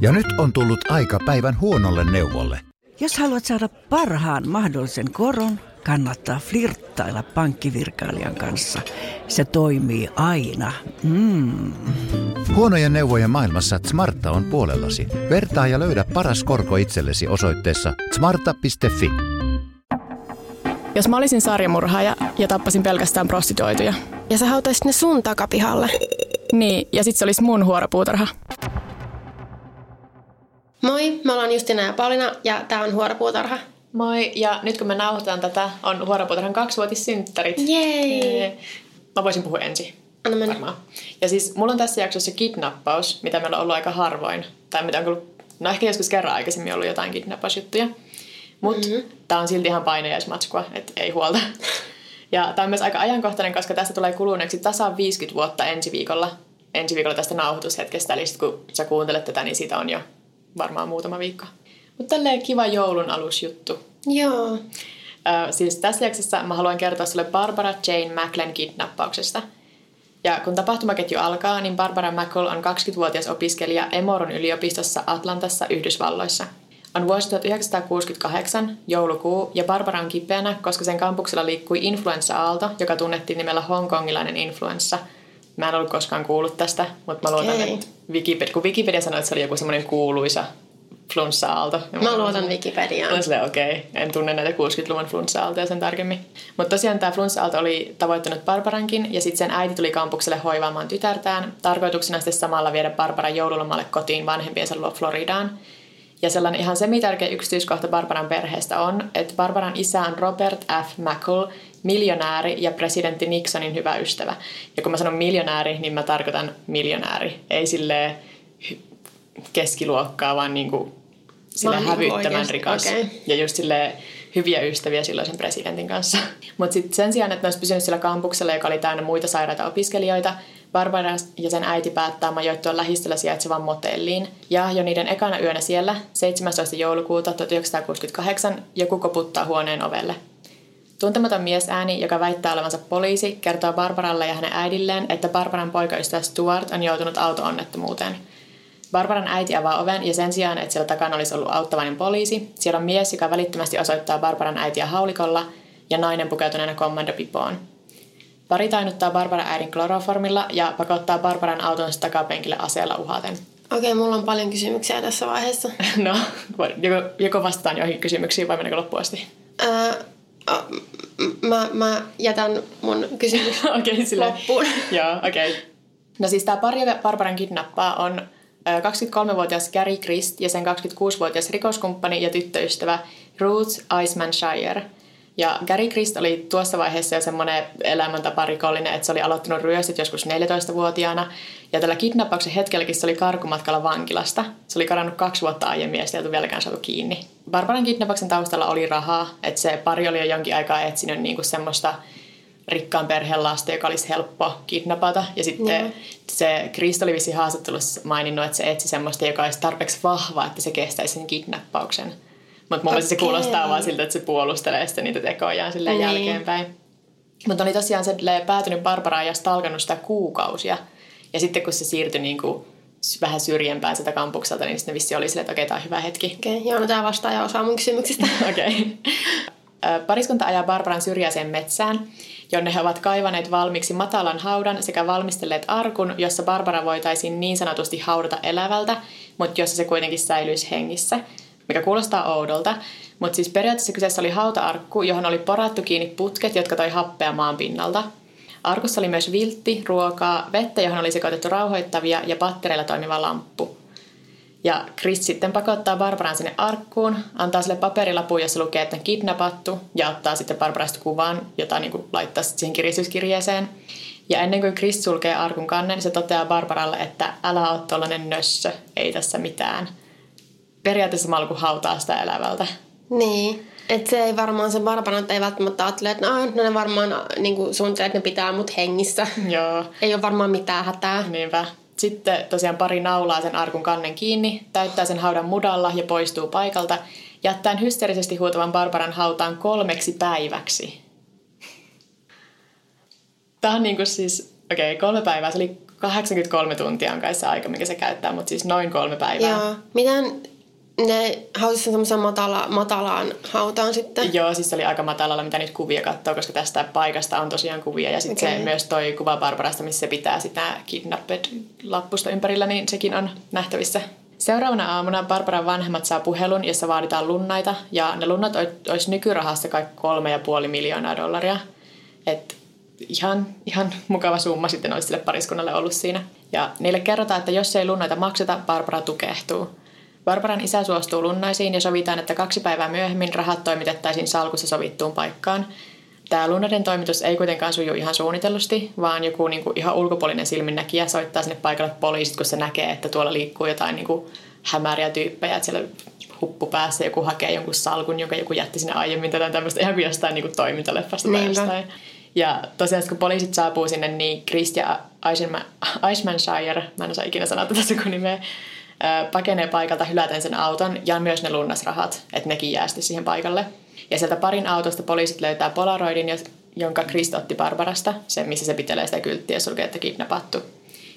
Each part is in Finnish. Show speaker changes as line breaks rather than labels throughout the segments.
Ja nyt on tullut aika päivän huonolle neuvolle.
Jos haluat saada parhaan mahdollisen koron, kannattaa flirttailla pankkivirkailijan kanssa. Se toimii aina. Mm.
Huonojen neuvojen maailmassa Smarta on puolellasi. Vertaa ja löydä paras korko itsellesi osoitteessa smarta.fi.
Jos mä olisin sarjamurhaaja ja tappasin pelkästään prostituoituja.
Ja sä hautaisit ne sun takapihalle.
Niin, ja sit se olisi mun huoropuutarha.
Moi, me ollaan Justina ja Paulina ja tää on Huoropuutarha.
Moi, ja nyt kun me nauhoitetaan tätä, on Huoropuutarhan kaksivuotissynttärit.
Jei!
Mä voisin puhua ensin.
Anna mennä.
Varmaan. Ja siis mulla on tässä jaksossa kidnappaus, mitä meillä on ollut aika harvoin. Tai mitä on ollut, no ehkä joskus kerran aikaisemmin ollut jotain kidnappausjuttuja. Mutta mm-hmm. tää on silti ihan painajaismatskua, että ei huolta. Ja tää on myös aika ajankohtainen, koska tästä tulee kuluneeksi tasan 50 vuotta ensi viikolla. Ensi viikolla tästä nauhoitushetkestä, eli sit kun sä kuuntelet tätä, niin siitä on jo varmaan muutama viikko. Mutta tälleen kiva joulun alusjuttu.
Joo.
Ö, siis tässä jaksossa mä haluan kertoa sulle Barbara Jane Macklin kidnappauksesta. Ja kun tapahtumaketju alkaa, niin Barbara Mackle on 20-vuotias opiskelija Emoron yliopistossa Atlantassa, Yhdysvalloissa. On vuosi 1968, joulukuu, ja Barbara on kipeänä, koska sen kampuksella liikkui influenssa-aalto, joka tunnettiin nimellä hongkongilainen influenssa. Mä en ollut koskaan kuullut tästä, mutta mä luotan,
Okei.
että Wikipedia, kun Wikipedia sanoi, että se oli joku semmoinen kuuluisa flunssa-aalto. Ja
Mä
olin
luotan Wikipediaan.
Silleen, okei, okay. en tunne näitä 60-luvun flunssa-aaltoja sen tarkemmin. Mutta tosiaan tämä flunssa-aalto oli tavoittanut Barbarankin, ja sitten sen äiti tuli kampukselle hoivaamaan tytärtään. Tarkoituksena sitten samalla viedä Barbara joululomalle kotiin vanhempiensa luo Floridaan. Ja sellainen ihan semitärkeä yksityiskohta Barbaran perheestä on, että Barbaran isä on Robert F. McCall, miljonääri ja presidentti Nixonin hyvä ystävä. Ja kun mä sanon miljonääri, niin mä tarkoitan miljonääri. Ei silleen hy- keskiluokkaa, vaan niinku sille
Vaan niinku
hävyttömän
oikeasti,
rikas.
okei.
Ja just sille hyviä ystäviä silloisen presidentin kanssa. Mutta sitten sen sijaan, että ne olisi pysynyt sillä kampuksella, joka oli täynnä muita sairaita opiskelijoita, Barbara ja sen äiti päättää majoittua lähistöllä sijaitsevan motelliin. Ja jo niiden ekana yönä siellä, 17. joulukuuta 1968, joku koputtaa huoneen ovelle. Tuntematon miesääni, joka väittää olevansa poliisi, kertoo Barbaralle ja hänen äidilleen, että Barbaran poikaystävä Stuart on joutunut auto-onnettomuuteen. Barbaran äiti avaa oven ja sen sijaan, että siellä takana olisi ollut auttavainen poliisi, siellä on mies, joka välittömästi osoittaa Barbaran äitiä haulikolla ja nainen pukeutuneena kommandopipoon. Pari tainuttaa Barbaran äidin kloroformilla ja pakottaa Barbaran autonsa takapenkille aseella uhaten.
Okei, mulla on paljon kysymyksiä tässä vaiheessa.
No, joko, joko vastataan joihin kysymyksiin vai mennäänkö loppuun asti?
Mä, mä jätän mun kysymys
okay, silleen.
loppuun.
Joo, okei. Okay. No siis tämä pari, Barbaran kidnappaa, on ö, 23-vuotias Gary Christ ja sen 26-vuotias rikoskumppani ja tyttöystävä Ruth Icemanshire. Ja Gary Christ oli tuossa vaiheessa jo semmoinen elämäntaparikollinen, että se oli aloittanut ryöstit joskus 14-vuotiaana. Ja tällä kidnappauksen hetkelläkin se oli karkumatkalla vankilasta. Se oli karannut kaksi vuotta aiemmin ja oltu vieläkään saatu kiinni. Barbaran kidnappauksen taustalla oli rahaa, että se pari oli jo jonkin aikaa etsinyt niinku semmoista rikkaan perheen lasta, joka olisi helppo kidnapata. Ja sitten
Joo.
se Krist oli vissiin haastattelussa maininnut, että se etsi semmoista, joka olisi tarpeeksi vahva, että se kestäisi sen kidnappauksen. Mutta mun mielestä se kuulostaa vaan siltä, että se puolustelee sitten niitä tekojaan silleen
Niin.
jälkeenpäin. Mutta oli tosiaan silleen päätynyt Barbaraan ja stalkannut sitä kuukausia. Ja sitten kun se siirtyi niin kuin vähän syrjempään sitä kampukselta, niin sitten vissi oli silleen, että okei, tämä on hyvä hetki.
Okei, joo, no tää vastaaja osaa mun kysymyksistä.
Okei. Ö, Pariskunta ajaa Barbaran syrjäiseen metsään, jonne he ovat kaivaneet valmiiksi matalan haudan sekä valmistelleet arkun, jossa Barbara voitaisiin niin sanotusti haudata elävältä, mutta jossa se kuitenkin säilyisi hengissä, mikä kuulostaa oudolta. Mutta siis periaatteessa kyseessä oli hauta-arkku, johon oli porattu kiinni putket, jotka toi happea maan pinnalta. Arkussa oli myös viltti, ruokaa, vettä, johon oli sekoitettu rauhoittavia ja pattereilla toimiva lamppu. Ja Chris sitten pakottaa Barbaran sinne arkkuun, antaa sille paperilapun, jossa lukee, että on kidnappattu, ja ottaa sitten Barbarasta kuvan, jota niin kuin laittaa sitten siihen kiristyskirjeeseen. Ja ennen kuin Chris sulkee arkun kannen, se toteaa Barbaralle, että älä ole tuollainen nössö, ei tässä mitään. Periaatteessa mä alkuun hautaa sitä elävältä.
niin. Että se ei varmaan se Barbara nyt ei välttämättä ajattele, että no, no ne varmaan niin kuin suunnittelee, että ne pitää mut hengissä.
Joo,
Ei ole varmaan mitään hätää.
niinpä. Sitten tosiaan pari naulaa sen arkun kannen kiinni, täyttää sen haudan mudalla ja poistuu paikalta, jättäen hysteerisesti huutavan Barbaran hautaan kolmeksi päiväksi. Tämä on niinku siis, okei, okay, kolme päivää. Se oli 83 tuntia on kai se aika, mikä se käyttää, mutta siis noin kolme päivää.
Joo. Miten ne hautasi semmoisen matala, matalaan hautaan sitten?
Joo, siis se oli aika matalalla, mitä nyt kuvia katsoo, koska tästä paikasta on tosiaan kuvia. Ja sitten
Okei.
se myös toi kuva Barbarasta, missä se pitää sitä kidnapped-lappusta ympärillä, niin sekin on nähtävissä. Seuraavana aamuna Barbaran vanhemmat saa puhelun, jossa vaaditaan lunnaita. Ja ne lunnat olisi nykyrahasta kaikki kolme ja puoli miljoonaa dollaria. Et ihan, ihan mukava summa sitten olisi sille pariskunnalle ollut siinä. Ja niille kerrotaan, että jos ei lunnaita makseta, Barbara tukehtuu. Barbaran isä suostuu lunnaisiin ja sovitaan, että kaksi päivää myöhemmin rahat toimitettaisiin salkussa sovittuun paikkaan. Tämä lunnaiden toimitus ei kuitenkaan suju ihan suunnitellusti, vaan joku niin kuin ihan ulkopuolinen silminnäkijä soittaa sinne paikalle poliisit, kun se näkee, että tuolla liikkuu jotain niin kuin hämäriä tyyppejä, että siellä huppu päässä joku hakee jonkun salkun, jonka joku jätti sinne aiemmin tätä tämmöistä ihan kuin jostain niin kuin toimintaleffasta tai jostain. Ja tosiaan kun poliisit saapuu sinne, niin Chris ja Eisenma- Eismanshire, mä en osaa ikinä sanoa tätä sukunimeä, pakenee paikalta hyläten sen auton ja myös ne lunnasrahat, että nekin jää sitten siihen paikalle. Ja sieltä parin autosta poliisit löytää Polaroidin, jonka Chris otti Barbarasta, se missä se pitelee sitä kylttiä, jos lukee, että kidnappattu.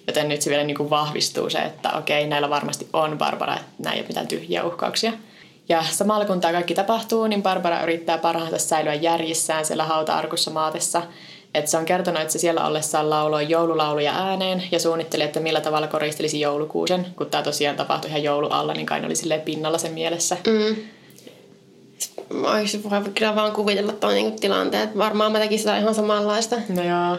Joten nyt se vielä niin kuin vahvistuu se, että okei, näillä varmasti on Barbara, että nämä ei ole mitään tyhjiä uhkauksia. Ja samalla kun tämä kaikki tapahtuu, niin Barbara yrittää parhaansa säilyä järjissään siellä hauta-arkussa maatessa. Että se on kertonut, että se siellä ollessaan lauloi joululauluja ääneen ja suunnitteli, että millä tavalla koristelisi joulukuusen. Kun tämä tosiaan tapahtui ihan joulu alla, niin kai oli silleen pinnalla sen mielessä.
Mm. Olisi kyllä vaan kuvitella tuon niinku tilanteet. Varmaan mä tekisin sitä ihan samanlaista.
No joo.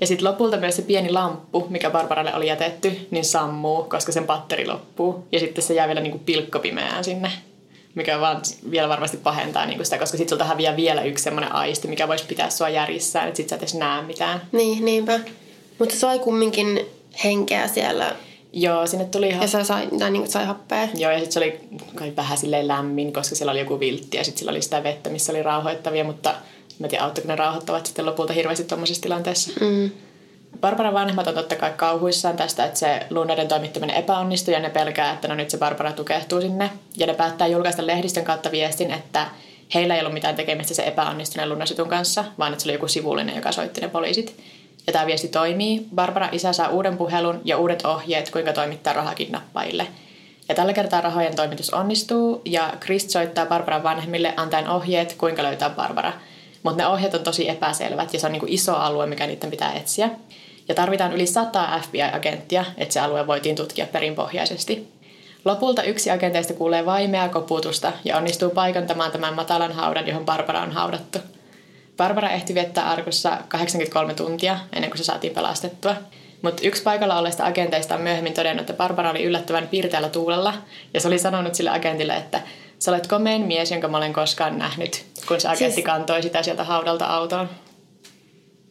Ja sitten lopulta myös se pieni lamppu, mikä Barbaralle oli jätetty, niin sammuu, koska sen patteri loppuu. Ja sitten se jää vielä niinku pilkkopimeään sinne, mikä vaan vielä varmasti pahentaa niinku sitä, koska sitten sulta häviää vielä yksi semmoinen aisti, mikä voisi pitää sua järjissään, että sit sä et edes näe mitään.
Niin, niinpä. Mutta se sai kumminkin henkeä siellä.
Joo, sinne tuli ihan...
Ja se sai, tai niinku sai happea.
Joo, ja sitten se oli kai vähän silleen lämmin, koska siellä oli joku viltti ja sitten sillä oli sitä vettä, missä oli rauhoittavia, mutta mä en tiedä, auttoiko ne rauhoittavat sitten lopulta hirveästi tuommoisessa tilanteessa.
Mm.
Barbaran vanhemmat on totta kai kauhuissaan tästä, että se lunnaiden toimittaminen epäonnistui ja ne pelkää, että no nyt se Barbara tukehtuu sinne. Ja ne päättää julkaista lehdistön kautta viestin, että heillä ei ollut mitään tekemistä se epäonnistuneen lunnasjutun kanssa, vaan että se oli joku sivullinen, joka soitti ne poliisit. Ja tämä viesti toimii. Barbara isä saa uuden puhelun ja uudet ohjeet, kuinka toimittaa rahakidnappajille. Ja tällä kertaa rahojen toimitus onnistuu ja Chris soittaa Barbaran vanhemmille antaen ohjeet, kuinka löytää Barbara. Mutta ne ohjeet on tosi epäselvät ja se on niinku iso alue, mikä niiden pitää etsiä. Ja tarvitaan yli 100 FBI-agenttia, että se alue voitiin tutkia perinpohjaisesti. Lopulta yksi agenteista kuulee vaimea koputusta ja onnistuu paikantamaan tämän matalan haudan, johon Barbara on haudattu. Barbara ehti viettää arkussa 83 tuntia ennen kuin se saatiin pelastettua. Mutta yksi paikalla olleista agenteista on myöhemmin todennut, että Barbara oli yllättävän pirteällä tuulella ja se oli sanonut sille agentille, että sä olet komein mies, jonka mä olen koskaan nähnyt, kun se agentti
Siis-
kantoi sitä sieltä haudalta autoon.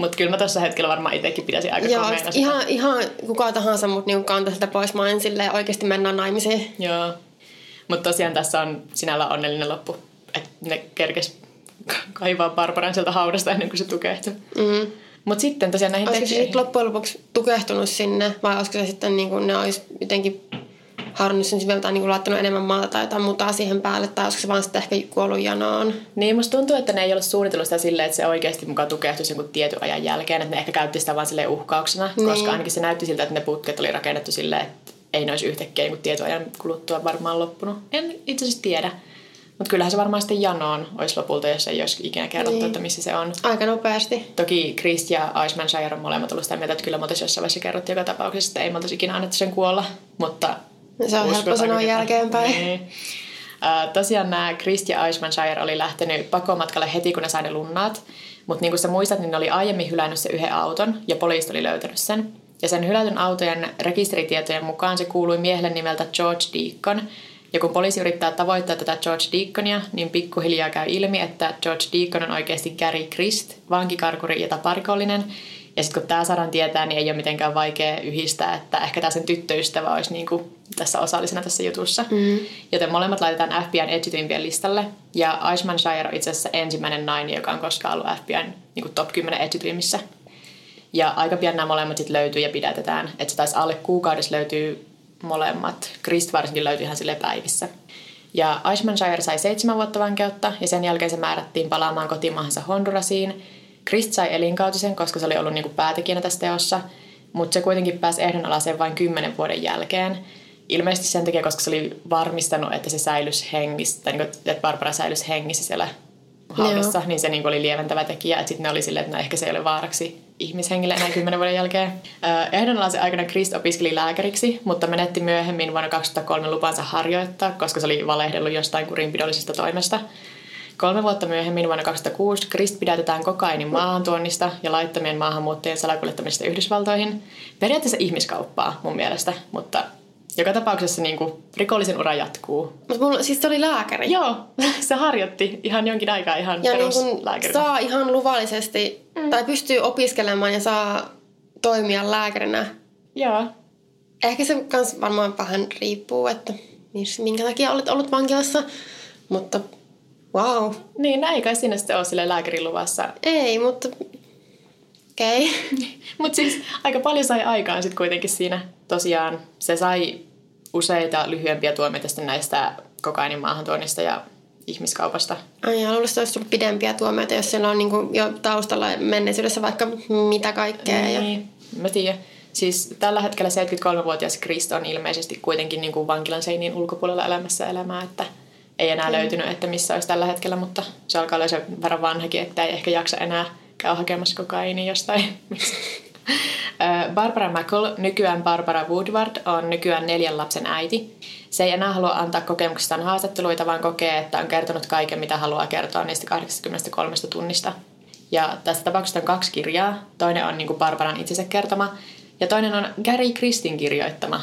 Mutta kyllä mä tuossa hetkellä varmaan itsekin pitäisin aika
Joo,
komeena sitä.
ihan, ihan kuka tahansa mut kantoi sitä pois. Mä en silleen oikeasti mennään naimisiin.
Joo. Mutta tosiaan tässä on sinällä onnellinen loppu, että ne kerkes kaivaa Barbaran sieltä haudasta ennen kuin se tukehtui.
Mm.
Mutta sitten tosiaan näihin
Olisiko se sitten loppujen lopuksi tukehtunut sinne vai olisiko se sitten niin kuin ne olisi jotenkin sen siveltä tai niin laittanut enemmän maata tai jotain muuta siihen päälle tai olisiko se vaan sitten ehkä kuollut janoon.
Niin, musta tuntuu, että ne ei ole suunnitellut sitä silleen, että se oikeasti mukaan tukehtuisi jonkun tietyn ajan jälkeen, että ne ehkä käytti sitä vaan silleen uhkauksena,
Niin.
koska ainakin se näytti siltä, että ne putket oli rakennettu silleen, että ei ne olisi yhtäkkiä niin tietyn ajan kuluttua varmaan loppunut. En itse asiassa tiedä. Mutta kyllähän se varmaan sitten janoon olisi lopulta, jos ei olisi ikinä kerrottu,
Niin.
että missä se on.
Aika nopeasti.
Toki Chris ja Iceman on molemmat ollut sitä mieltä, että kyllä me jossain vaiheessa kerrottu joka tapauksessa, että ei me ikinä annettu sen kuolla, mutta...
Se on helppo sanoa jälkeenpäin.
Niin. Äh, tosiaan nämä Chris ja Iceman oli lähtenyt pakomatkalle heti, kun ne sai ne lunnaat. Mutta niin kuin sä muistat, niin ne oli aiemmin hylännyt se yhden auton ja poliisi oli löytänyt sen. Ja sen hylätyn autojen rekisteritietojen mukaan se kuului miehelle nimeltä George Deacon. Ja kun poliisi yrittää tavoittaa tätä George Deaconia, niin pikkuhiljaa käy ilmi, että George Deacon on oikeasti Gary Christ, vankikarkuri ja taparikollinen. Ja sitten kun tämä saadaan tietää, niin ei ole mitenkään vaikea yhdistää, että ehkä tämä sen tyttöystävä olisi niin kuin tässä osallisena tässä jutussa. Mm. Joten molemmat laitetaan FBIn etsityimpien listalle. Ja Iceman Shire on itse asiassa ensimmäinen nainen, joka on koskaan ollut FBIn niin kuin top 10 etsityimmissä. Ja aika pian nämä molemmat sitten löytyy ja pidätetään. Että se taisi alle kuukaudessa löytyy molemmat. Krist varsinkin löytyi ihan sille päivissä. Ja Iceman Shire sai seitsemän vuotta vankeutta ja sen jälkeen se määrättiin palaamaan kotimaahansa Hondurasiin. Krist sai elinkautisen, koska se oli ollut niinku päätekijänä tässä teossa. mutta se kuitenkin pääsi ehdonalaiseen vain kymmenen vuoden jälkeen. Ilmeisesti sen takia, koska se oli varmistanut, että se säilys hengissä, tai niin kuin, että Barbara säilys hengissä siellä haudassa, Joo. niin se niin oli lieventävä tekijä. Että sitten ne oli silleen, että no ehkä se ei ole vaaraksi ihmishengille enää kymmenen vuoden jälkeen. Ehdonalaisen aikana Krist opiskeli lääkäriksi, mutta menetti myöhemmin vuonna 2003 lupansa harjoittaa, koska se oli valehdellut jostain kurinpidollisesta toimesta. Kolme vuotta myöhemmin vuonna 2006 Krist pidätetään kokainin maahantuonnista ja laittomien maahanmuuttajien salakuljettamisesta Yhdysvaltoihin. Periaatteessa ihmiskauppaa mun mielestä, mutta joka tapauksessa niin kuin, rikollisen ura jatkuu.
Mutta mulla, siis se oli lääkäri?
Joo, se harjoitti ihan jonkin aikaa ihan
ja niin saa ihan luvallisesti, mm. tai pystyy opiskelemaan ja saa toimia lääkärinä.
Joo.
Ehkä se kans varmaan vähän riippuu, että minkä takia olet ollut vankilassa, mutta wow.
Niin, näin kai sinne sitten ole sille lääkäriluvassa.
Ei, mutta okei. Okay.
mutta siis aika paljon sai aikaan sitten kuitenkin siinä tosiaan se sai useita lyhyempiä tuomioita näistä kokainin maahantuonnista ja ihmiskaupasta.
Ai ja luulisin, että olisi tullut pidempiä tuomioita, jos siellä on niin kuin jo taustalla menneisyydessä vaikka mitä kaikkea.
Niin, ja... mä tiedän. Siis tällä hetkellä 73-vuotias Krist on ilmeisesti kuitenkin niin kuin vankilan seinien ulkopuolella elämässä elämää, että ei enää mm. löytynyt, että missä olisi tällä hetkellä, mutta se alkaa olla sen verran vanhakin, että ei ehkä jaksa enää käydä hakemassa kokaiini jostain. Barbara McCall, nykyään Barbara Woodward, on nykyään neljän lapsen äiti. Se ei enää halua antaa kokemuksistaan haastatteluita, vaan kokee, että on kertonut kaiken, mitä haluaa kertoa niistä 83 tunnista. Ja tässä tapauksessa on kaksi kirjaa. Toinen on niin kuin Barbaran itsensä kertoma, ja toinen on Gary Kristin kirjoittama,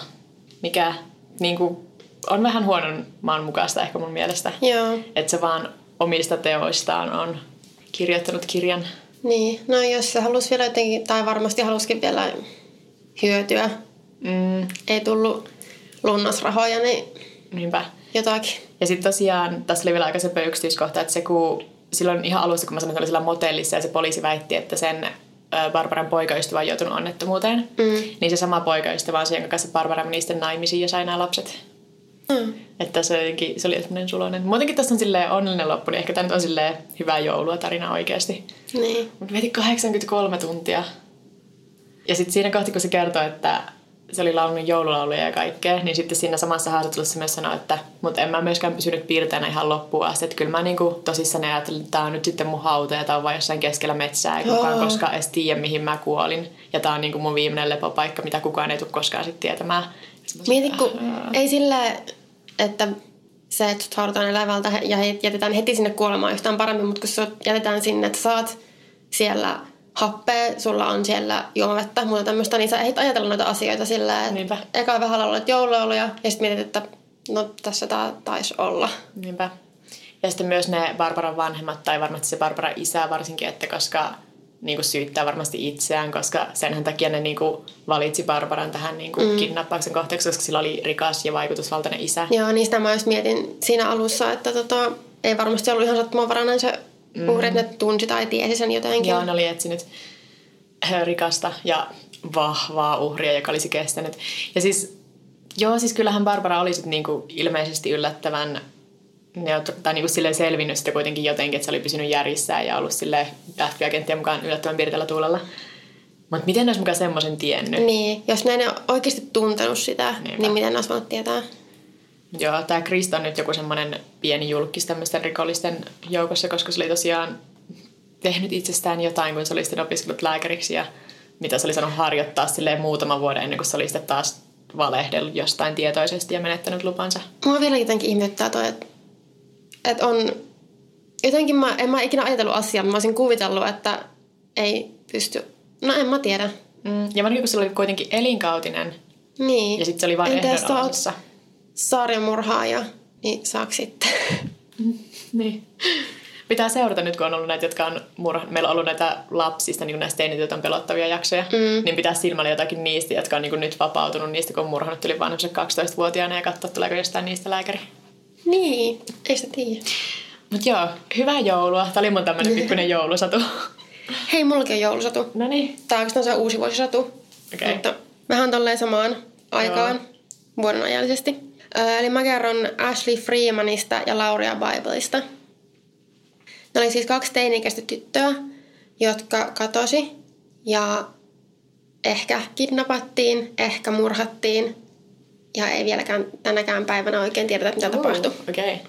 mikä niin kuin, on vähän huonon maan mukaista ehkä mun mielestä.
Joo.
Että se vaan omista teoistaan on kirjoittanut kirjan.
Niin, no jos se halusi vielä jotenkin, tai varmasti halusikin vielä hyötyä.
Mm.
Ei tullut lunnasrahoja, niin
Niinpä.
jotakin.
Ja sitten tosiaan, tässä oli vielä aika se yksityiskohta, että se kun silloin ihan alussa, kun mä sanoin, että oli sillä motellissa ja se poliisi väitti, että sen Barbaran poikaystävä on joutunut onnettomuuteen,
mm.
niin se sama poikaystävä on se, jonka kanssa Barbara meni sitten naimisiin ja sai nämä lapset.
Mm.
Että se, jotenkin, se oli semmoinen suloinen. Muutenkin tässä on silleen onnellinen loppu, niin ehkä tämä nyt on silleen hyvää joulua tarina oikeasti.
Niin.
Mutta veti 83 tuntia. Ja sitten siinä kohti, kun se kertoi, että se oli laulanut joululauluja ja kaikkea, niin sitten siinä samassa haastattelussa myös sanoi, että mutta en mä myöskään pysynyt piirteänä ihan loppuun asti. Että kyllä mä niinku tosissaan ajattelin, että tämä on nyt sitten mun hauta ja tämä on vain jossain keskellä metsää, ei kukaan koskaan edes tiedä, mihin mä kuolin. Ja tämä on niinku mun viimeinen lepopaikka, mitä kukaan ei tule koskaan sitten tietämään.
Mieti, kun ei sille että se, että sut haudataan elävältä ja jätetään heti sinne kuolemaan yhtään paremmin, mutta kun sut jätetään sinne, että saat siellä happea, sulla on siellä juomavettä, muuta tämmöistä, niin sä ehdit ajatella noita asioita sillä, että
Niinpä.
eka vähän olet jouluoluja ja sitten mietit, että no tässä tää taisi olla.
Niinpä. Ja sitten myös ne Barbaran vanhemmat tai varmasti se Barbaran isä varsinkin, että koska niin kuin syyttää varmasti itseään, koska sen takia ne niin kuin valitsi Barbaran tähän niin kuin mm. kidnappauksen kohteeksi, koska sillä oli rikas ja vaikutusvaltainen isä.
Joo, niistä mä myös mietin siinä alussa, että tota, ei varmasti ollut ihan sattumanvarainen se mm. uhri, että ne tunsi tai tiesi sen jotenkin.
Joo, ne oli etsinyt rikasta ja vahvaa uhria, joka olisi kestänyt. Ja siis, joo, siis kyllähän Barbara oli sitten niinku ilmeisesti yllättävän tai niin kuin selvinnyt sitä kuitenkin jotenkin, että se oli pysynyt järjissään ja ollut sille FBI-agenttien mukaan yllättävän piirteellä tuulella. Mutta miten ne olisi mukaan semmoisen tiennyt?
Niin, jos ne ei oikeasti tuntenut sitä, Niinpä. niin miten ne olisi voinut tietää?
Joo, tämä Krista on nyt joku semmoinen pieni julkis tämmöisten rikollisten joukossa, koska se oli tosiaan tehnyt itsestään jotain, kun se oli sitten opiskellut lääkäriksi ja mitä se oli sanonut harjoittaa silleen muutama vuoden ennen kuin se oli sitten taas valehdellut jostain tietoisesti ja menettänyt lupansa.
Mua vielä jotenkin ihmetyttää toi, että että on, jotenkin mä, en mä ikinä ajatellut asiaa, mä olisin kuvitellut, että ei pysty, no en mä tiedä.
Mm. Ja varsinkin kun se oli kuitenkin elinkautinen.
Niin.
Ja sitten se oli vain ehdonalaisessa.
sarjamurhaaja, niin saako sitten?
niin. Pitää seurata nyt, kun on ollut näitä, jotka on murha... Meillä on ollut näitä lapsista, niin kuin näistä teinit, on pelottavia jaksoja.
Mm.
Niin pitää silmällä jotakin niistä, jotka on niin kuin nyt vapautunut niistä, kun on murhannut yli vain 12-vuotiaana ja katsoa, tuleeko jostain niistä lääkäri.
Niin, ei sitä tiedä.
Mut joo, hyvää joulua. Tämä oli mun tämmönen pikkuinen joulusatu.
Hei, mullakin on joulusatu.
No niin.
Tää on se uusi vuosisatu.
Okay.
Mutta vähän tolleen samaan aikaan joo. vuoden ajallisesti. Eli mä kerron Ashley Freemanista ja Lauria Bibleista. Ne oli siis kaksi teini-ikäistä tyttöä, jotka katosi. Ja ehkä kidnappattiin, ehkä murhattiin. Ja ei vieläkään tänäkään päivänä oikein tiedetä, mitä tapahtui.
Okei. Okay.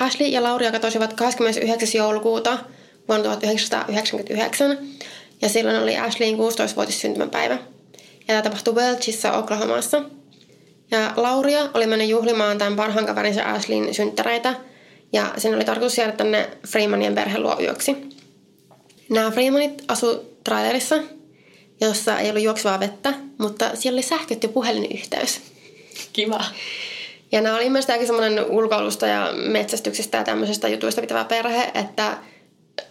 Ashley ja Lauria katosivat 29. joulukuuta vuonna 1999. Ja silloin oli Ashleyin 16-vuotis syntymäpäivä. Ja tämä tapahtui Welchissa, Oklahomassa. Ja Lauria oli mennyt juhlimaan tämän parhaan kaverinsa Ashleyin synttäreitä. Ja sen oli tarkoitus jäädä tänne Freemanien perheluo yöksi. Nämä Freemanit asu trailerissa, jossa ei ollut juoksevaa vettä, mutta siellä oli sähkötty puhelinyhteys.
Kiva.
Ja nämä oli ilmeisesti aika semmoinen ulkoilusta ja metsästyksestä ja tämmöisestä jutuista pitävä perhe, että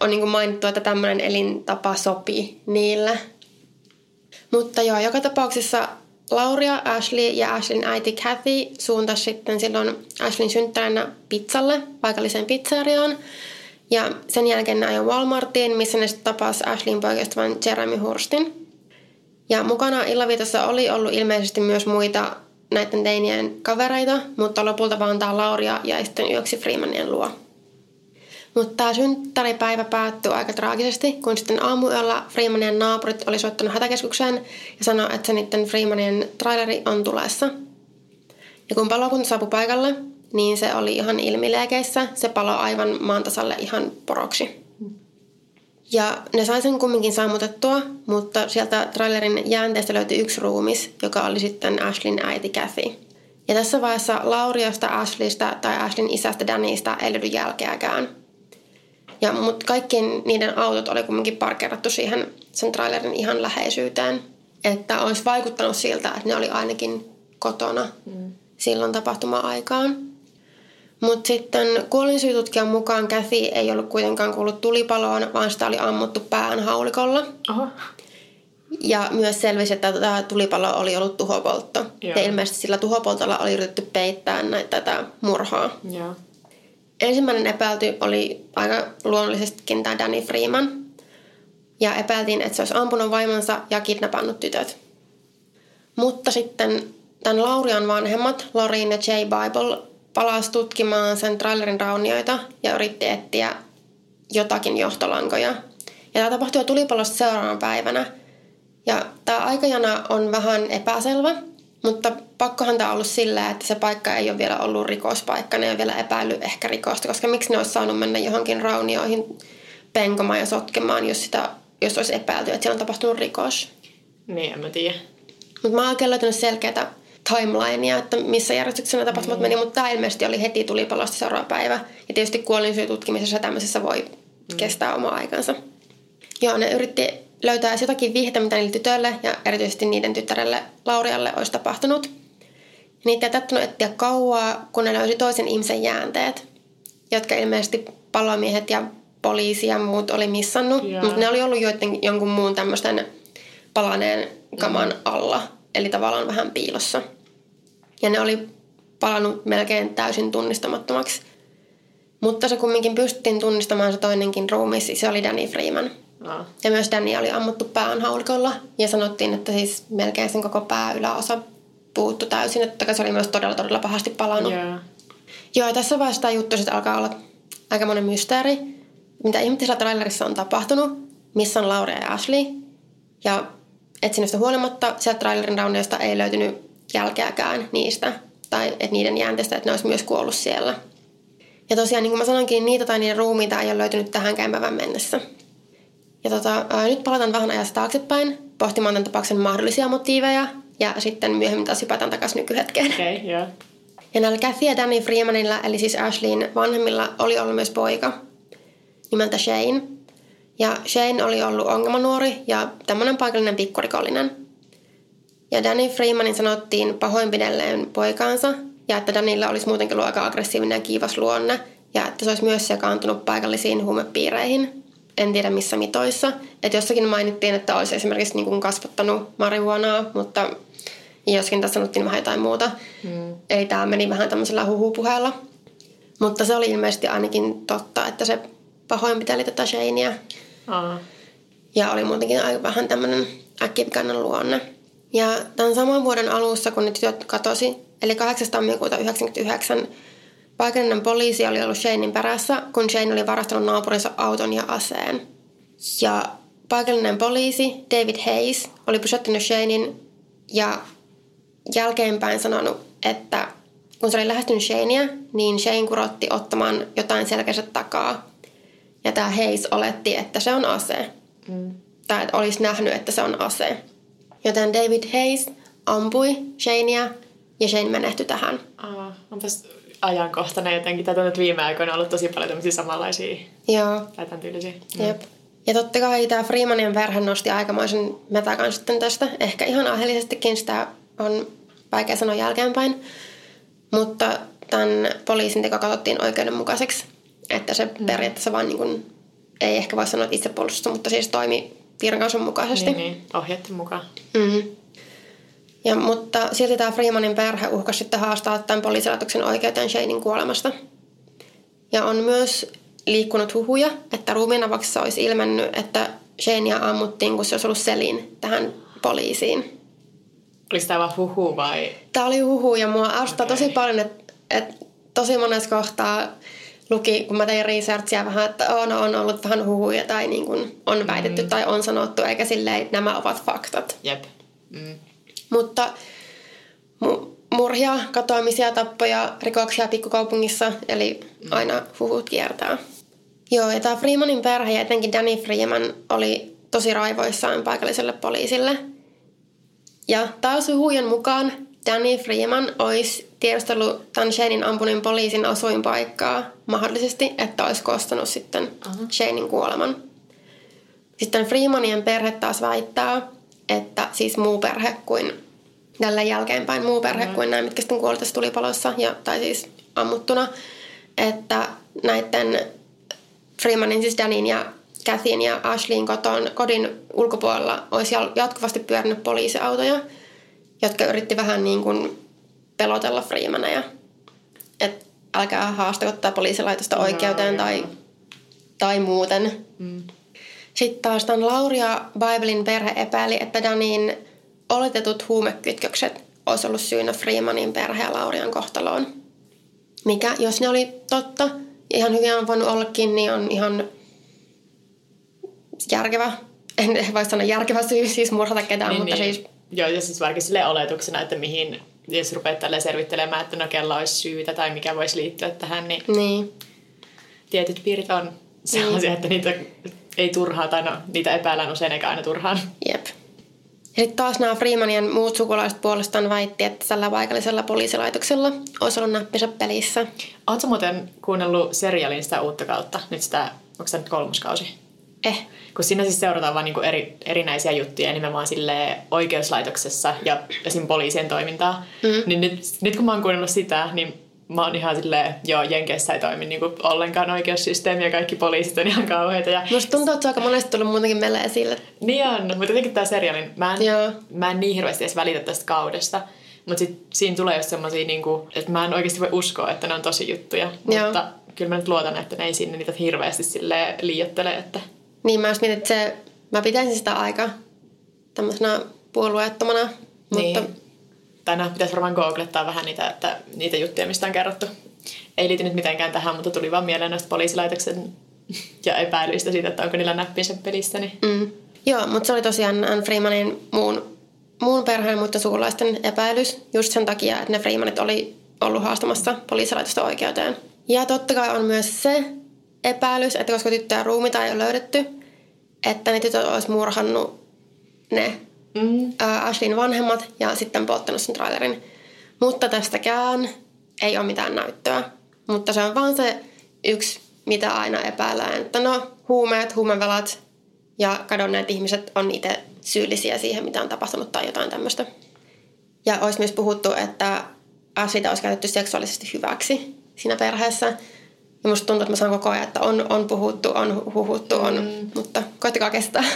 on niin kuin mainittu, että tämmöinen elintapa sopii niille. Mutta joo, joka tapauksessa Lauria, Ashley ja Ashleyn äiti Kathy suuntasi sitten silloin Ashleyn synttärinä pizzalle, paikalliseen pizzeriaan. Ja sen jälkeen ne ajoi Walmartiin, missä ne sitten tapasi Ashleyn poikaystävän Jeremy Hurstin. Ja mukana illaviitossa oli ollut ilmeisesti myös muita näiden teinien kavereita, mutta lopulta vaan tämä Lauria ja sitten yöksi Freemanien luo. Mutta tämä synttäripäivä päättyi aika traagisesti, kun sitten aamuyöllä Freemanien naapurit oli soittanut hätäkeskukseen ja sanoi, että se niiden Freemanien traileri on tulessa. Ja kun palokunta saapui paikalle, niin se oli ihan ilmileekeissä. Se palo aivan maantasalle ihan poroksi. Ja ne sai sen kumminkin sammutettua, mutta sieltä trailerin jäänteestä löytyi yksi ruumis, joka oli sitten Ashlin äiti Kathy. Ja tässä vaiheessa Lauriasta, Ashleystä tai Ashlin isästä Danista ei löydy jälkeäkään. Ja, mutta kaikkien niiden autot oli kumminkin parkerattu siihen sen trailerin ihan läheisyyteen. Että olisi vaikuttanut siltä, että ne oli ainakin kotona mm. silloin tapahtuma-aikaan. Mutta sitten kuolinsyytutkijan mukaan Kathy ei ollut kuitenkaan kuullut tulipaloon, vaan sitä oli ammuttu pään haulikolla.
Oho.
Ja myös selvisi, että tämä tulipalo oli ollut tuhopoltto. Joo. Ja ilmeisesti sillä tuhopoltolla oli yritetty peittää näitä, tätä murhaa.
Joo.
Ensimmäinen epäilty oli aika luonnollisestikin tämä Danny Freeman. Ja epäiltiin, että se olisi ampunut vaimonsa ja kidnappannut tytöt. Mutta sitten tämän Laurian vanhemmat, Lorin ja Jay Bible, palasi tutkimaan sen trailerin raunioita ja yritti etsiä jotakin johtolankoja. Ja tämä tapahtui tulipalosta seuraavana päivänä. Ja tämä aikajana on vähän epäselvä, mutta pakkohan tämä on ollut sillä, että se paikka ei ole vielä ollut rikospaikka. Ne ei ole vielä epäillyt ehkä rikosta, koska miksi ne olisi saanut mennä johonkin raunioihin penkomaan ja sotkemaan, jos, sitä, jos olisi epäilty, että siellä on tapahtunut rikos.
Niin, en mä tiedä.
Mutta mä oon oikein löytänyt selkeätä timelinea, että missä järjestyksessä tapahtumat mm. meni, mutta tämä ilmeisesti oli heti tulipalosta seuraava päivä. Ja tietysti kuolinsyytutkimisessa tämmöisessä voi mm. kestää oma aikansa. Joo, ne yritti löytää jotakin vihjettä, mitä niille tytöille ja erityisesti niiden tyttärelle Laurialle olisi tapahtunut. Niitä ei täyttänyt etsiä kauaa, kun ne löysi toisen ihmisen jäänteet, jotka ilmeisesti palomiehet ja poliisi ja muut oli missannut. Yeah. Mutta ne oli ollut joiden, jonkun muun tämmöisten palaneen kaman mm. alla, eli tavallaan vähän piilossa. Ja ne oli palannut melkein täysin tunnistamattomaksi. Mutta se kumminkin pystyttiin tunnistamaan se toinenkin ruumis, se oli Danny Freeman.
Ah.
Ja myös Danny oli ammuttu pään haulikolla ja sanottiin, että siis melkein sen koko pää yläosa puuttu täysin, että se oli myös todella todella pahasti palannut.
Yeah.
Joo, tässä vaiheessa tämä juttu sitten alkaa olla aika monen mysteeri. Mitä ihmettisellä trailerissa on tapahtunut, missä on Laura ja Ashley. Ja etsinnöstä huolimatta sieltä trailerin raunioista ei löytynyt jälkeäkään niistä. Tai että niiden jäänteistä, että ne olisi myös kuollut siellä. Ja tosiaan, niin kuin mä sanoinkin, niitä tai niiden ruumiita ei ole löytynyt tähän päivän mennessä. Ja tota, ää, nyt palataan vähän ajasta taaksepäin pohtimaan tämän tapauksen mahdollisia motiiveja ja sitten myöhemmin taas hypätään takaisin nykyhetkeen.
Okay, joo.
Ja näillä Kathy ja Danny Freemanilla, eli siis Ashleyin vanhemmilla, oli ollut myös poika nimeltä Shane. Ja Shane oli ollut ongelmanuori ja tämmöinen paikallinen pikkurikollinen. Ja Danny Freemanin sanottiin pahoinpidelleen poikaansa ja että Danilla olisi muutenkin ollut aika aggressiivinen ja kiivas luonne ja että se olisi myös sekaantunut paikallisiin huumepiireihin – en tiedä missä mitoissa. Että jossakin mainittiin, että olisi esimerkiksi niin kuin kasvattanut marihuonaa, mutta joskin tässä sanottiin vähän jotain muuta. Mm. Eli tämä meni vähän tämmöisellä huhupuheella. Mutta se oli ilmeisesti ainakin totta, että se pahoinpiteli tätä Shanea.
Aa.
Ja oli muutenkin aika vähän tämmöinen äkkipikainen luonne. Ja tämän saman vuoden alussa, kun ne tytöt katosi, eli 8. tammikuuta 1999, Paikallinen poliisi oli ollut Shanein perässä, kun Shane oli varastanut naapurinsa auton ja aseen. Ja paikallinen poliisi David Hayes oli pysäyttänyt Shanein ja jälkeenpäin sanonut, että kun se oli lähestynyt Shanea, niin Shane kurotti ottamaan jotain selkänsä takaa. Ja tämä Hayes oletti, että se on ase. Mm. Tai että olisi nähnyt, että se on ase. Joten David Hayes ampui Shanea ja Shane menehtyi tähän.
Aa, onpas ajankohtainen jotenkin. Tätä nyt viime aikoina ollut tosi paljon tämmöisiä samanlaisia
Joo.
tai tämän tyylisiä.
Mm. Jep. Ja totta kai tämä Freemanin verhe nosti aikamoisen metakan sitten tästä. Ehkä ihan aiheellisestikin sitä on vaikea sanoa jälkeenpäin. Mutta tämän poliisin teko katsottiin oikeudenmukaiseksi. Että se mm. periaatteessa vaan niin kuin, ei ehkä voi sanoa itsepuolustus, mutta siis toimi virkansa mukaisesti.
Niin, niin. ohjeiden mukaan.
Mm. Ja, mutta silti tämä Freemanin perhe uhkasi sitten haastaa tämän poliisilaitoksen oikeuteen Shanein kuolemasta. Ja on myös liikkunut huhuja, että ruumiinavauksessa olisi ilmennyt, että Shanea ammuttiin, kun se olisi ollut selin tähän poliisiin.
Oliko tämä vaan huhu vai?
Tämä oli huhu ja mua arvostaa okay. tosi paljon, että, että tosi monessa kohtaa luki, kun mä tein researchia vähän, että on, on ollut vähän huhuja tai niin kuin on väitetty mm. tai on sanottu, eikä silleen, että nämä ovat faktat.
Jep. Mm.
Mutta mu- murhia, katoamisia, tappoja, rikoksia pikkukaupungissa, eli mm. aina huhut kiertää. Joo, ja tämä Freemanin perhe ja etenkin Danny Freeman oli tosi raivoissaan paikalliselle poliisille. Ja taas huhujen mukaan Danny Freeman olisi tiedustellut tämän Shanein ampuneen poliisin asuinpaikkaa mahdollisesti, että olisi kostanut sitten uh-huh. Shanein kuoleman. Sitten Freemanien perhe taas väittää, että siis muu perhe kuin tällä jälkeenpäin muu perhe mm-hmm. kuin nämä, mitkä sitten kuoli tässä tulipalossa, ja, tai siis ammuttuna, että näiden Freemanin, siis Danin ja Kathyn ja Ashleyin koton, kodin ulkopuolella olisi jatkuvasti pyörinyt poliisiautoja, jotka yritti vähän niin kuin pelotella Freemaneja. Että älkää haastako tätä poliisilaitosta oikeuteen no, tai, tai muuten. Mm. Sitten taas tämän Lauria Bibelin perhe epäili, että Danin oletetut huumekytkökset olisi ollut syynä Freemanin perhe ja Laurian kohtaloon. Mikä, jos ne oli totta, ihan hyvin on voinut ollakin, niin on ihan järkevä, en voi sanoa järkevä syy siis murhata ketään, niin, mutta niin. siis...
Joo, ja siis vaikka sille oletuksena, että mihin, jos rupeat tälleen selvittelemään, että no kello olisi syytä tai mikä voisi liittyä tähän, niin,
niin.
tietyt piirit on sellaisia, niin. että niitä ei turhaa, tai no, niitä epäillään usein eikä aina turhaan.
Jep. Ja sitten taas nämä Freemanien muut sukulaiset puolestaan väitti, että tällä paikallisella poliisilaitoksella olisi ollut näppisä pelissä.
Oletko muuten kuunnellut serialin sitä uutta kautta? Nyt sitä, onko se nyt kolmoskausi?
Eh.
Kun siinä siis seurataan vain niinku eri, erinäisiä juttuja nimenomaan sille oikeuslaitoksessa ja esim. poliisien toimintaa. Mm. Niin nyt, nyt kun mä oon kuunnellut sitä, niin mä oon ihan silleen, joo, Jenkeissä ei toimi niinku ollenkaan oikeussysteemi ja kaikki poliisit on ihan kauheita. Ja...
Musta tuntuu, että se on aika monesti tullut muutenkin meille esille.
Niin on, mutta jotenkin tää seriaalin, mä en, joo. mä en niin hirveästi edes välitä tästä kaudesta. Mutta sit siinä tulee just semmosia, niinku, että mä en oikeasti voi uskoa, että ne on tosi juttuja. Joo. Mutta kyllä mä nyt luotan, että ne ei sinne niitä hirveästi sille liiottele. Että...
Niin mä mietin, että se, mä pitäisin sitä aika tämmöisenä puolueettomana. Niin. Mutta
tänään pitäisi varmaan googlettaa vähän niitä, että, niitä juttuja, mistä on kerrottu. Ei liity nyt mitenkään tähän, mutta tuli vaan mieleen näistä poliisilaitoksen ja epäilyistä siitä, että onko niillä näppinsä pelissä. Niin...
Mm. Joo, mutta se oli tosiaan Anne Freemanin muun, muun perheen muiden sukulaisten epäilys just sen takia, että ne Freemanit oli ollut haastamassa poliisilaitosta oikeuteen. Ja totta kai on myös se epäilys, että koska tyttöjä ruumita ei ole löydetty, että ne tytöt olisi murhannut ne mm. Ashlin vanhemmat ja sitten polttanut sen trailerin. Mutta tästäkään ei ole mitään näyttöä. Mutta se on vaan se yksi, mitä aina epäillään, että no huumeet, huumevelat ja kadonneet ihmiset on itse syyllisiä siihen, mitä on tapahtunut tai jotain tämmöistä. Ja olisi myös puhuttu, että Ashleyta olisi käytetty seksuaalisesti hyväksi siinä perheessä. Ja musta tuntuu, että mä saan koko ajan, että on, on puhuttu, on huhuttu, on, mm. mutta koittakaa kestää.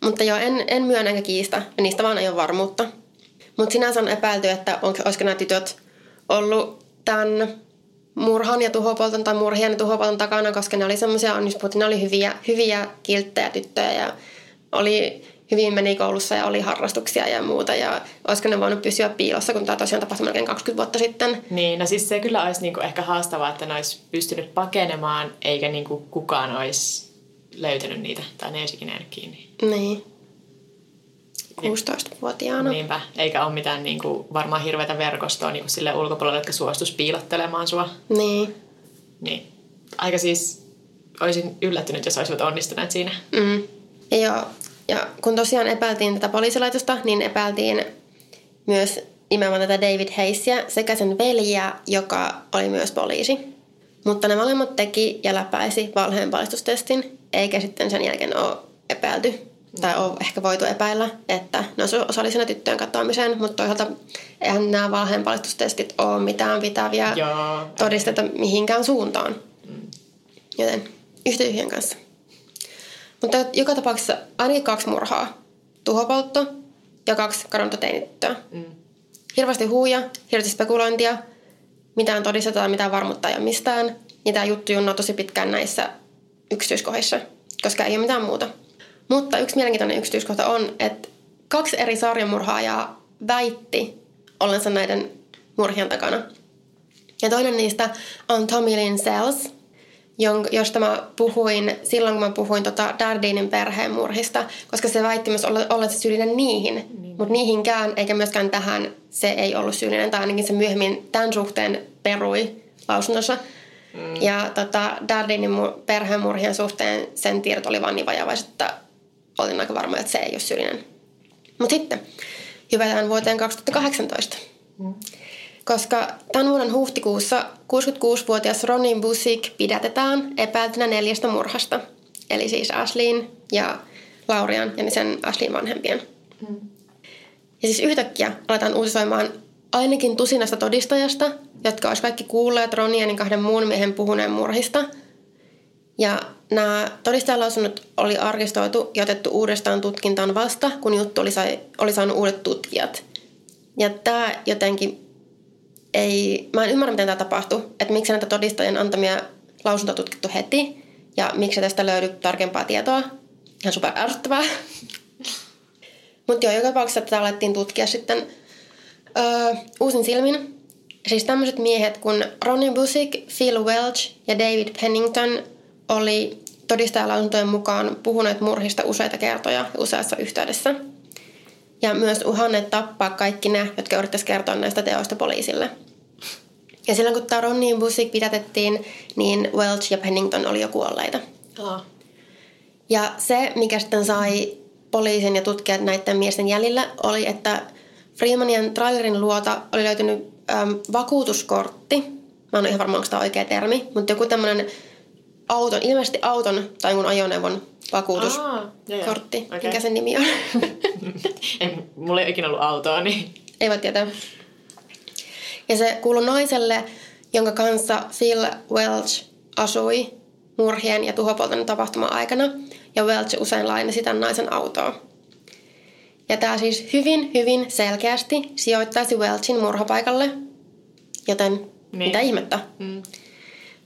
Mutta joo, en, en myönnä enkä kiistä. Niistä vaan ei ole varmuutta. Mutta sinänsä on epäilty, että on, olisiko nämä tytöt ollut tämän murhan ja tuhopolton tai murhien ja tuhopolton takana, koska ne oli semmoisia, puhuttiin, ne oli hyviä, hyviä kilttejä tyttöjä ja oli hyvin meni koulussa ja oli harrastuksia ja muuta. Ja olisiko ne voinut pysyä piilossa, kun tämä tosiaan tapahtui melkein 20 vuotta sitten.
Niin, no siis se kyllä olisi niinku ehkä haastavaa, että ne olisi pystynyt pakenemaan, eikä niinku kukaan olisi löytänyt niitä, tai ne ei ikinä jäänyt kiinni.
Niin. 16-vuotiaana.
Niinpä, eikä ole mitään niin kuin, varmaan hirveätä verkostoa niin kuin sille ulkopuolelle, jotka suostus piilottelemaan sua.
Niin.
Niin. Aika siis, olisin yllättynyt, jos olisivat onnistuneet siinä.
Mm. Ja, joo. Ja kun tosiaan epäiltiin tätä poliisilaitosta, niin epäiltiin myös nimenomaan tätä David Haysia sekä sen veljeä, joka oli myös poliisi. Mutta ne molemmat teki ja läpäisi valheenpalistustestin, eikä sitten sen jälkeen ole epäilty tai on ehkä voitu epäillä, että ne on osallisena tyttöjen katoamiseen, mutta toisaalta eihän nämä valheenpalistustestit ole mitään pitäviä
Joo.
todisteita mihinkään suuntaan. Joten yhtä tyhjän kanssa. Mutta joka tapauksessa ainakin kaksi murhaa. Tuhopoltto ja kaksi kadonta teinityttöä.
Mm.
Hirveästi huuja, hirveästi spekulointia, mitään todistetaan, mitään varmuutta ja mistään. Ja tämä juttu junnaa tosi pitkään näissä yksityiskohdissa, koska ei ole mitään muuta. Mutta yksi mielenkiintoinen yksityiskohta on, että kaksi eri sarjamurhaajaa väitti ollensa näiden murhien takana. Ja toinen niistä on Tommy Lynn Sells, josta mä puhuin silloin, kun mä puhuin tota Dardinin perheen murhista, koska se väitti myös ollensa syyllinen niihin. Niin. Mutta niihinkään, eikä myöskään tähän, se ei ollut syyllinen, tai ainakin se myöhemmin tämän suhteen perui lausunnossa. Mm. Ja tota, Dardinin perheen murhien suhteen sen tiedot oli vaan niin vajavaiset, että olin aika varma, että se ei ole syyllinen. Mutta sitten hypätään vuoteen 2018. Mm. Koska tämän vuoden huhtikuussa 66-vuotias Ronin Busik pidätetään epäiltynä neljästä murhasta. Eli siis Ashlyn ja Laurian ja sen Ashlyn vanhempien. Mm. Ja siis yhtäkkiä aletaan uutisoimaan ainakin tusinasta todistajasta, jotka olisi kaikki kuulleet Ronianin kahden muun miehen puhuneen murhista. Ja nämä todistajalausunnot oli arkistoitu ja otettu uudestaan tutkintaan vasta, kun juttu oli, sai, oli saanut uudet tutkijat. Ja tämä jotenkin ei, mä en ymmärrä, miten tämä tapahtui, että miksi näitä todistajien antamia lausuntoja tutkittu heti ja miksi tästä löydy tarkempaa tietoa. Ihan super ärsyttävää. Mutta joo, joka tapauksessa tätä alettiin tutkia sitten öö, uusin silmin. Siis tämmöiset miehet kuin Ronnie Busick, Phil Welch ja David Pennington oli todistajalausuntojen mukaan puhuneet murhista useita kertoja useassa yhteydessä. Ja myös uhanneet tappaa kaikki ne, jotka yrittäisivät kertoa näistä teoista poliisille. Ja silloin kun tämä Ronnie Busick pidätettiin, niin Welch ja Pennington oli jo kuolleita.
Oh.
Ja se, mikä sitten sai poliisin ja tutkijat näiden miesten jäljillä, oli, että Freemanien trailerin luota oli löytynyt äm, vakuutuskortti. Mä en ole ihan varma, onko tämä oikea termi, mutta joku tämmöinen auton, ilmeisesti auton tai mun ajoneuvon vakuutuskortti. Okay. Mikä sen nimi on?
en, mulla ei ikinä ollut autoa, niin...
Ei voi tietää. Ja se kuului naiselle, jonka kanssa Phil Welch asui murhien ja tuhopolton tapahtuma aikana. Ja Welch usein lainasi tämän naisen autoa. Ja tämä siis hyvin, hyvin selkeästi sijoittaisi Welchin murhapaikalle. Joten niin. mitä ihmettä. Mm.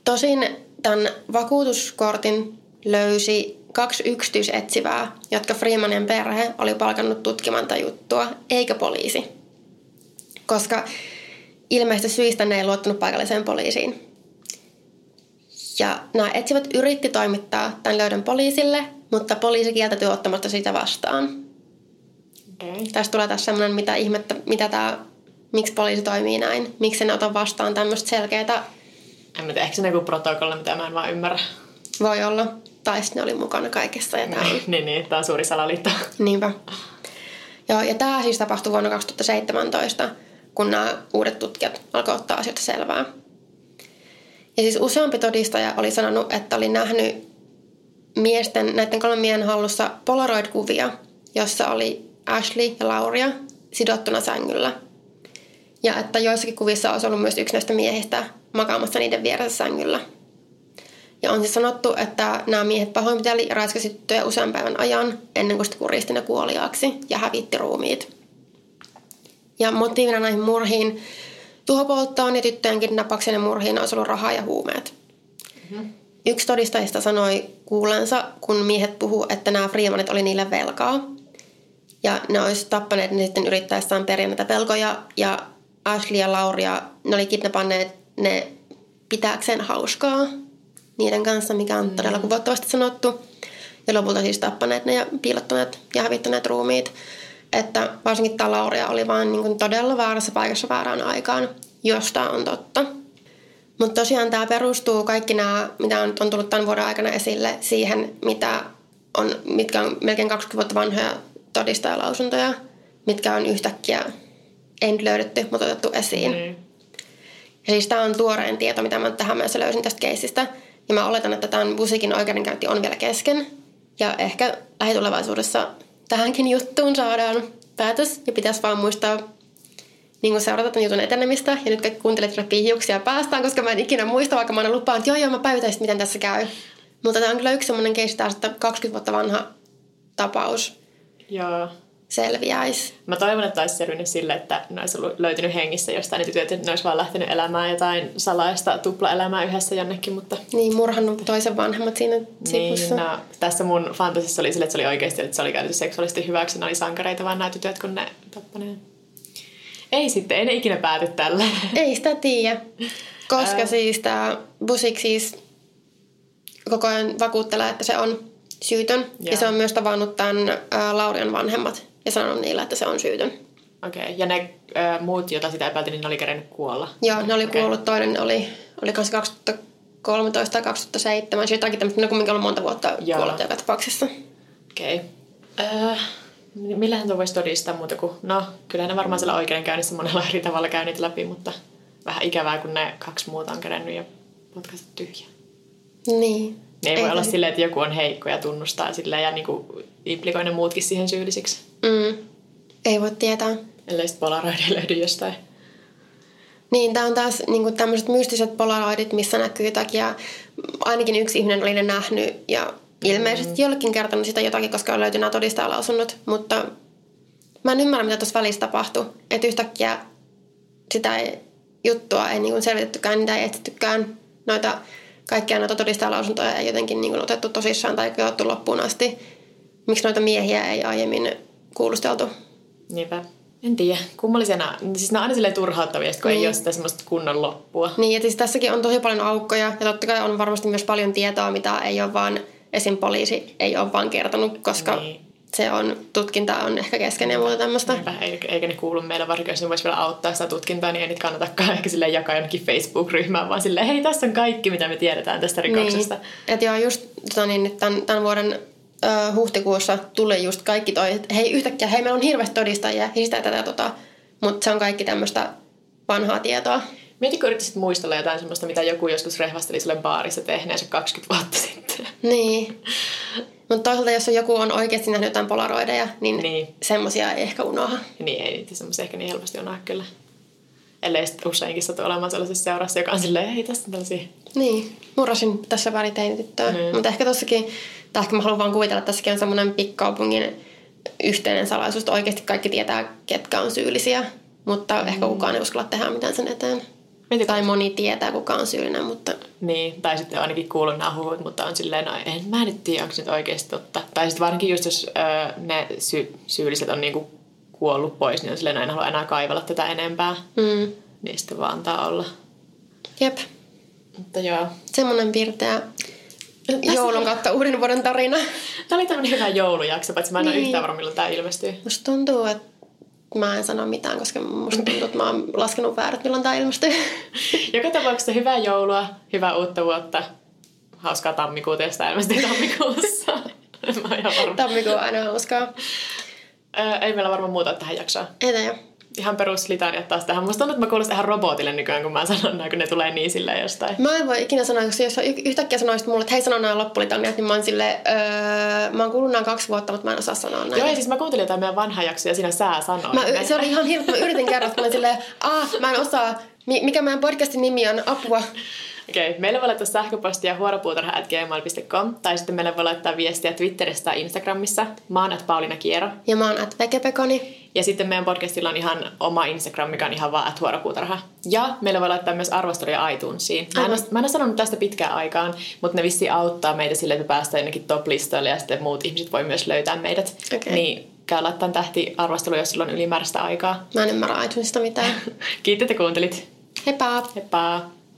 Tosin tämän vakuutuskortin löysi kaksi yksityisetsivää, jotka Freemanin perhe oli palkannut tutkimaan tätä juttua, eikä poliisi. Koska ilmeisesti syistä ne ei luottanut paikalliseen poliisiin. Ja nämä etsivät yritti toimittaa tämän löydön poliisille, mutta poliisi kieltäytyi ottamasta sitä vastaan. Okay. Tästä tulee taas semmoinen, mitä ihmettä, mitä tämä, miksi poliisi toimii näin. Miksi ne ota vastaan tämmöistä selkeää
en mä tiedä, ehkä se joku protokolla, mitä mä en vaan ymmärrä.
Voi olla. Tai ne oli mukana kaikessa. Ja tää
niin, niin, niin, tämä on suuri salaliitto.
Niinpä. Joo, ja tämä siis tapahtui vuonna 2017, kun nämä uudet tutkijat alkoivat ottaa asioita selvää. Ja siis useampi todistaja oli sanonut, että oli nähnyt miesten, näiden kolmen miehen hallussa Polaroid-kuvia, jossa oli Ashley ja Lauria sidottuna sängyllä. Ja että joissakin kuvissa olisi ollut myös yksi näistä miehistä makaamassa niiden vieressä sängyllä. Ja on siis sanottu, että nämä miehet pahoinpiteli ja raiskasi tyttöjä usean päivän ajan ennen kuin sitten kuristi ne kuoliaaksi ja hävitti ruumiit. Ja motiivina näihin murhiin, tuhopolttoon ja tyttöjen kidnappaukseen ja murhiin olisi ollut rahaa ja huumeet. Mm-hmm. Yksi todistajista sanoi kuulensa, kun miehet puhu, että nämä Freemanit oli niille velkaa. Ja ne olisi tappaneet ne sitten yrittäessään periä näitä velkoja. Ja Ashley ja Lauria, ne oli kidnappanneet ne pitääkseen hauskaa niiden kanssa, mikä on todella mm. kuvottavasti sanottu. ja lopulta siis tappaneet ne ja piilottaneet ja hävittäneet ruumiit. Että varsinkin tämä Lauria oli vaan niin kuin todella väärässä paikassa väärään aikaan, jos tämä on totta. Mutta tosiaan tämä perustuu kaikki nämä, mitä on, on tullut tämän vuoden aikana esille, siihen, mitä on, mitkä on melkein 20 vuotta vanhoja todistajalausuntoja, mitkä on yhtäkkiä ei nyt löydetty, mutta otettu esiin. Mm. Ja siis tämä on tuorein tieto, mitä mä tähän mennessä löysin tästä keisistä. Ja mä oletan, että tämän musiikin oikeudenkäynti on vielä kesken. Ja ehkä lähitulevaisuudessa tähänkin juttuun saadaan päätös. Ja pitäisi vaan muistaa niin kuin seurata tämän jutun etenemistä. Ja nyt kaikki kuuntelet repii hiuksia päästään, koska mä en ikinä muista, vaikka mä aina lupaan, että joo joo, mä päivitän miten tässä käy. Mutta tämä on kyllä yksi semmoinen keissi taas, että 20 vuotta vanha tapaus.
Joo
selviäisi.
Mä toivon, että olisi selvinnyt sille, että ne olisi löytynyt hengissä jostain niitä tytöt, että ne olisi vaan lähtenyt elämään jotain salaista tuplaelämää yhdessä jonnekin, mutta...
Niin, murhannut toisen vanhemmat siinä
sivussa. Niin, no, tässä mun fantasissa oli sille, että se oli oikeasti, että se oli käytetty seksuaalisesti hyväksi, ne oli sankareita vaan nämä tytöt, kun ne tappaneet. Ei sitten, ei ne ikinä pääty tällä.
Ei sitä tiedä, koska siis tämä Busik siis koko ajan vakuuttelee, että se on syytön. Joo. Ja se on myös tavannut tämän Laurian vanhemmat ja sanonut niille, että se on syytön.
Okei, okay. ja ne ä, muut, joita sitä epäiltiin, niin ne oli kerennyt kuolla?
Joo, ne oli okay. kuollut. Toinen oli, oli kanssa 2013 tai 2007. Se jotakin tämmöistä, ne kumminkin ollut monta vuotta Joo. kuollut joka tapauksessa.
Okei. Okay. Äh, millähän tuo voisi todistaa muuta kuin... No, kyllä ne varmaan siellä oikeudenkäynnissä monella eri tavalla käynyt läpi, mutta vähän ikävää, kun ne kaksi muuta on kerennyt ja potkaiset tyhjä.
Niin.
Ei, ei voi olla silleen, että joku on heikko ja tunnustaa silleen ja niinku implikoi ne muutkin siihen syyllisiksi.
Mm. Ei voi tietää.
Ellei sitten polaroidi löydy jostain.
Niin, tämä on taas niin tämmöiset mystiset polaroidit, missä näkyy jotakin ja ainakin yksi ihminen oli ne nähnyt ja ilmeisesti mm. jollekin kertonut sitä jotakin, koska on löytynyt nämä todistajalausunnot, mutta mä en ymmärrä, mitä tuossa välissä tapahtui. Että yhtäkkiä sitä ei, juttua ei niin selvitettykään, niitä ei etsittykään noita kaikkia noita todistajalausuntoja ei jotenkin niin kuin otettu tosissaan tai koottu loppuun asti. Miksi noita miehiä ei aiemmin kuulusteltu?
Niinpä. En tiedä. Kummallisena. Siis nämä on aina silleen turhauttavia, kun niin. ei ole sitä semmoista kunnon loppua.
Niin, ja siis tässäkin on tosi paljon aukkoja. Ja totta kai on varmasti myös paljon tietoa, mitä ei ole vaan, esim. poliisi ei ole vaan kertonut, koska niin se on, tutkinta on ehkä kesken ja muuta tämmöistä.
eikä ne kuulu meillä, varsinkin jos ne voisi vielä auttaa sitä tutkintaa, niin ei niitä kannatakaan ehkä sille jakaa jonnekin Facebook-ryhmään, vaan silleen, hei, tässä on kaikki, mitä me tiedetään tästä rikoksesta. Niin.
Että joo, just tota, niin, tämän, tämän vuoden ö, huhtikuussa tuli just kaikki toi, että hei yhtäkkiä, hei meillä on hirveästi todistajia, ja sitä tätä tota, mutta se on kaikki tämmöistä vanhaa tietoa.
Mietitkö yrittäisit muistella jotain semmoista, mitä joku joskus rehvasteli sulle baarissa tehneensä 20 vuotta sitten?
Niin. Mutta toisaalta, jos on joku on oikeasti nähnyt jotain polaroideja, niin, niin. semmoisia ei ehkä unoha.
Niin, ei niitä semmoisia ehkä niin helposti unoha kyllä. Ellei sitten useinkin satu olemaan sellaisessa seurassa, joka on silleen, hei tässä tällaisia.
Niin, murrasin tässä pari teinityttöä. Mm. Mutta ehkä tossakin, tai ehkä mä haluan vaan kuvitella, että tässäkin on semmoinen pikkaupungin yhteinen salaisuus, että oikeasti kaikki tietää, ketkä on syyllisiä. Mutta mm. ehkä kukaan ei uskalla tehdä mitään sen eteen. Mietin, tai moni tietää, kuka on syyllinen, mutta...
Niin, tai sitten ainakin kuullut nämä huhut, mutta on silleen, no en mä nyt tiedä, onko se nyt oikeasti totta. Tai sitten varsinkin just, jos öö, ne sy- syylliset on niinku kuollut pois, niin on silleen, no en halua enää kaivella tätä enempää. Mm. Niin sitten vaan antaa olla.
Jep.
Mutta joo.
Semmoinen pirteä joulun kautta uuden vuoden tarina.
Tämä oli tämmöinen hyvä joulujakso, paitsi mä en niin. ole yhtään varma, milloin tämä ilmestyy.
Musta tuntuu, että mä en sano mitään, koska musta tuntuu, että mä oon laskenut väärät, milloin tää ilmestyy.
Joka tapauksessa hyvää joulua, hyvää uutta vuotta. Hauskaa tammikuuta, jos tämä ilmestyy tammikuussa.
mä Tammikuu aina hauskaa.
Öö, ei meillä varmaan muuta tähän jaksoon.
Ei tämä
ihan peruslitaniat taas tähän. Musta tuntuu, että mä kuulostan ihan robotille nykyään, kun mä sanon näin, kun ne tulee niin silleen jostain.
Mä en voi ikinä sanoa, koska jos yhtäkkiä sanoisit mulle, että hei sano nämä loppulitaniat, niin mä oon silleen, öö, mä oon kuullut nämä kaksi vuotta, mutta mä en osaa sanoa näin.
Joo, ja siis mä kuuntelin jotain meidän vanhaa jaksoa ja siinä sää sanoa.
Mä, se oli ihan hirveä, mä yritin kertoa, että mä silleen, ah, mä en osaa, mikä meidän podcastin nimi on, apua.
Okei, okay. meille voi laittaa sähköpostia huoropuutarha.gmail.com tai sitten meille voi laittaa viestiä Twitterissä tai Instagramissa. Mä oon Pauliina Kiero.
Ja mä oon Vekepekoni.
Ja sitten meidän podcastilla on ihan oma Instagram, mikä on ihan vaan huoropuutarha. Ja meille voi laittaa myös arvosteluja iTunesiin. Mä en, ole, mä en ole sanonut tästä pitkään aikaan, mutta ne vissi auttaa meitä sille, että me päästään jonnekin top-listoille ja sitten muut ihmiset voi myös löytää meidät. Okay. Niin käy laittaa tähti arvostelu, jos sulla on ylimääräistä aikaa.
Mä en ymmärrä iTunesista mitään.
Kiitos, että kuuntelit.
Heippa!
Heippa!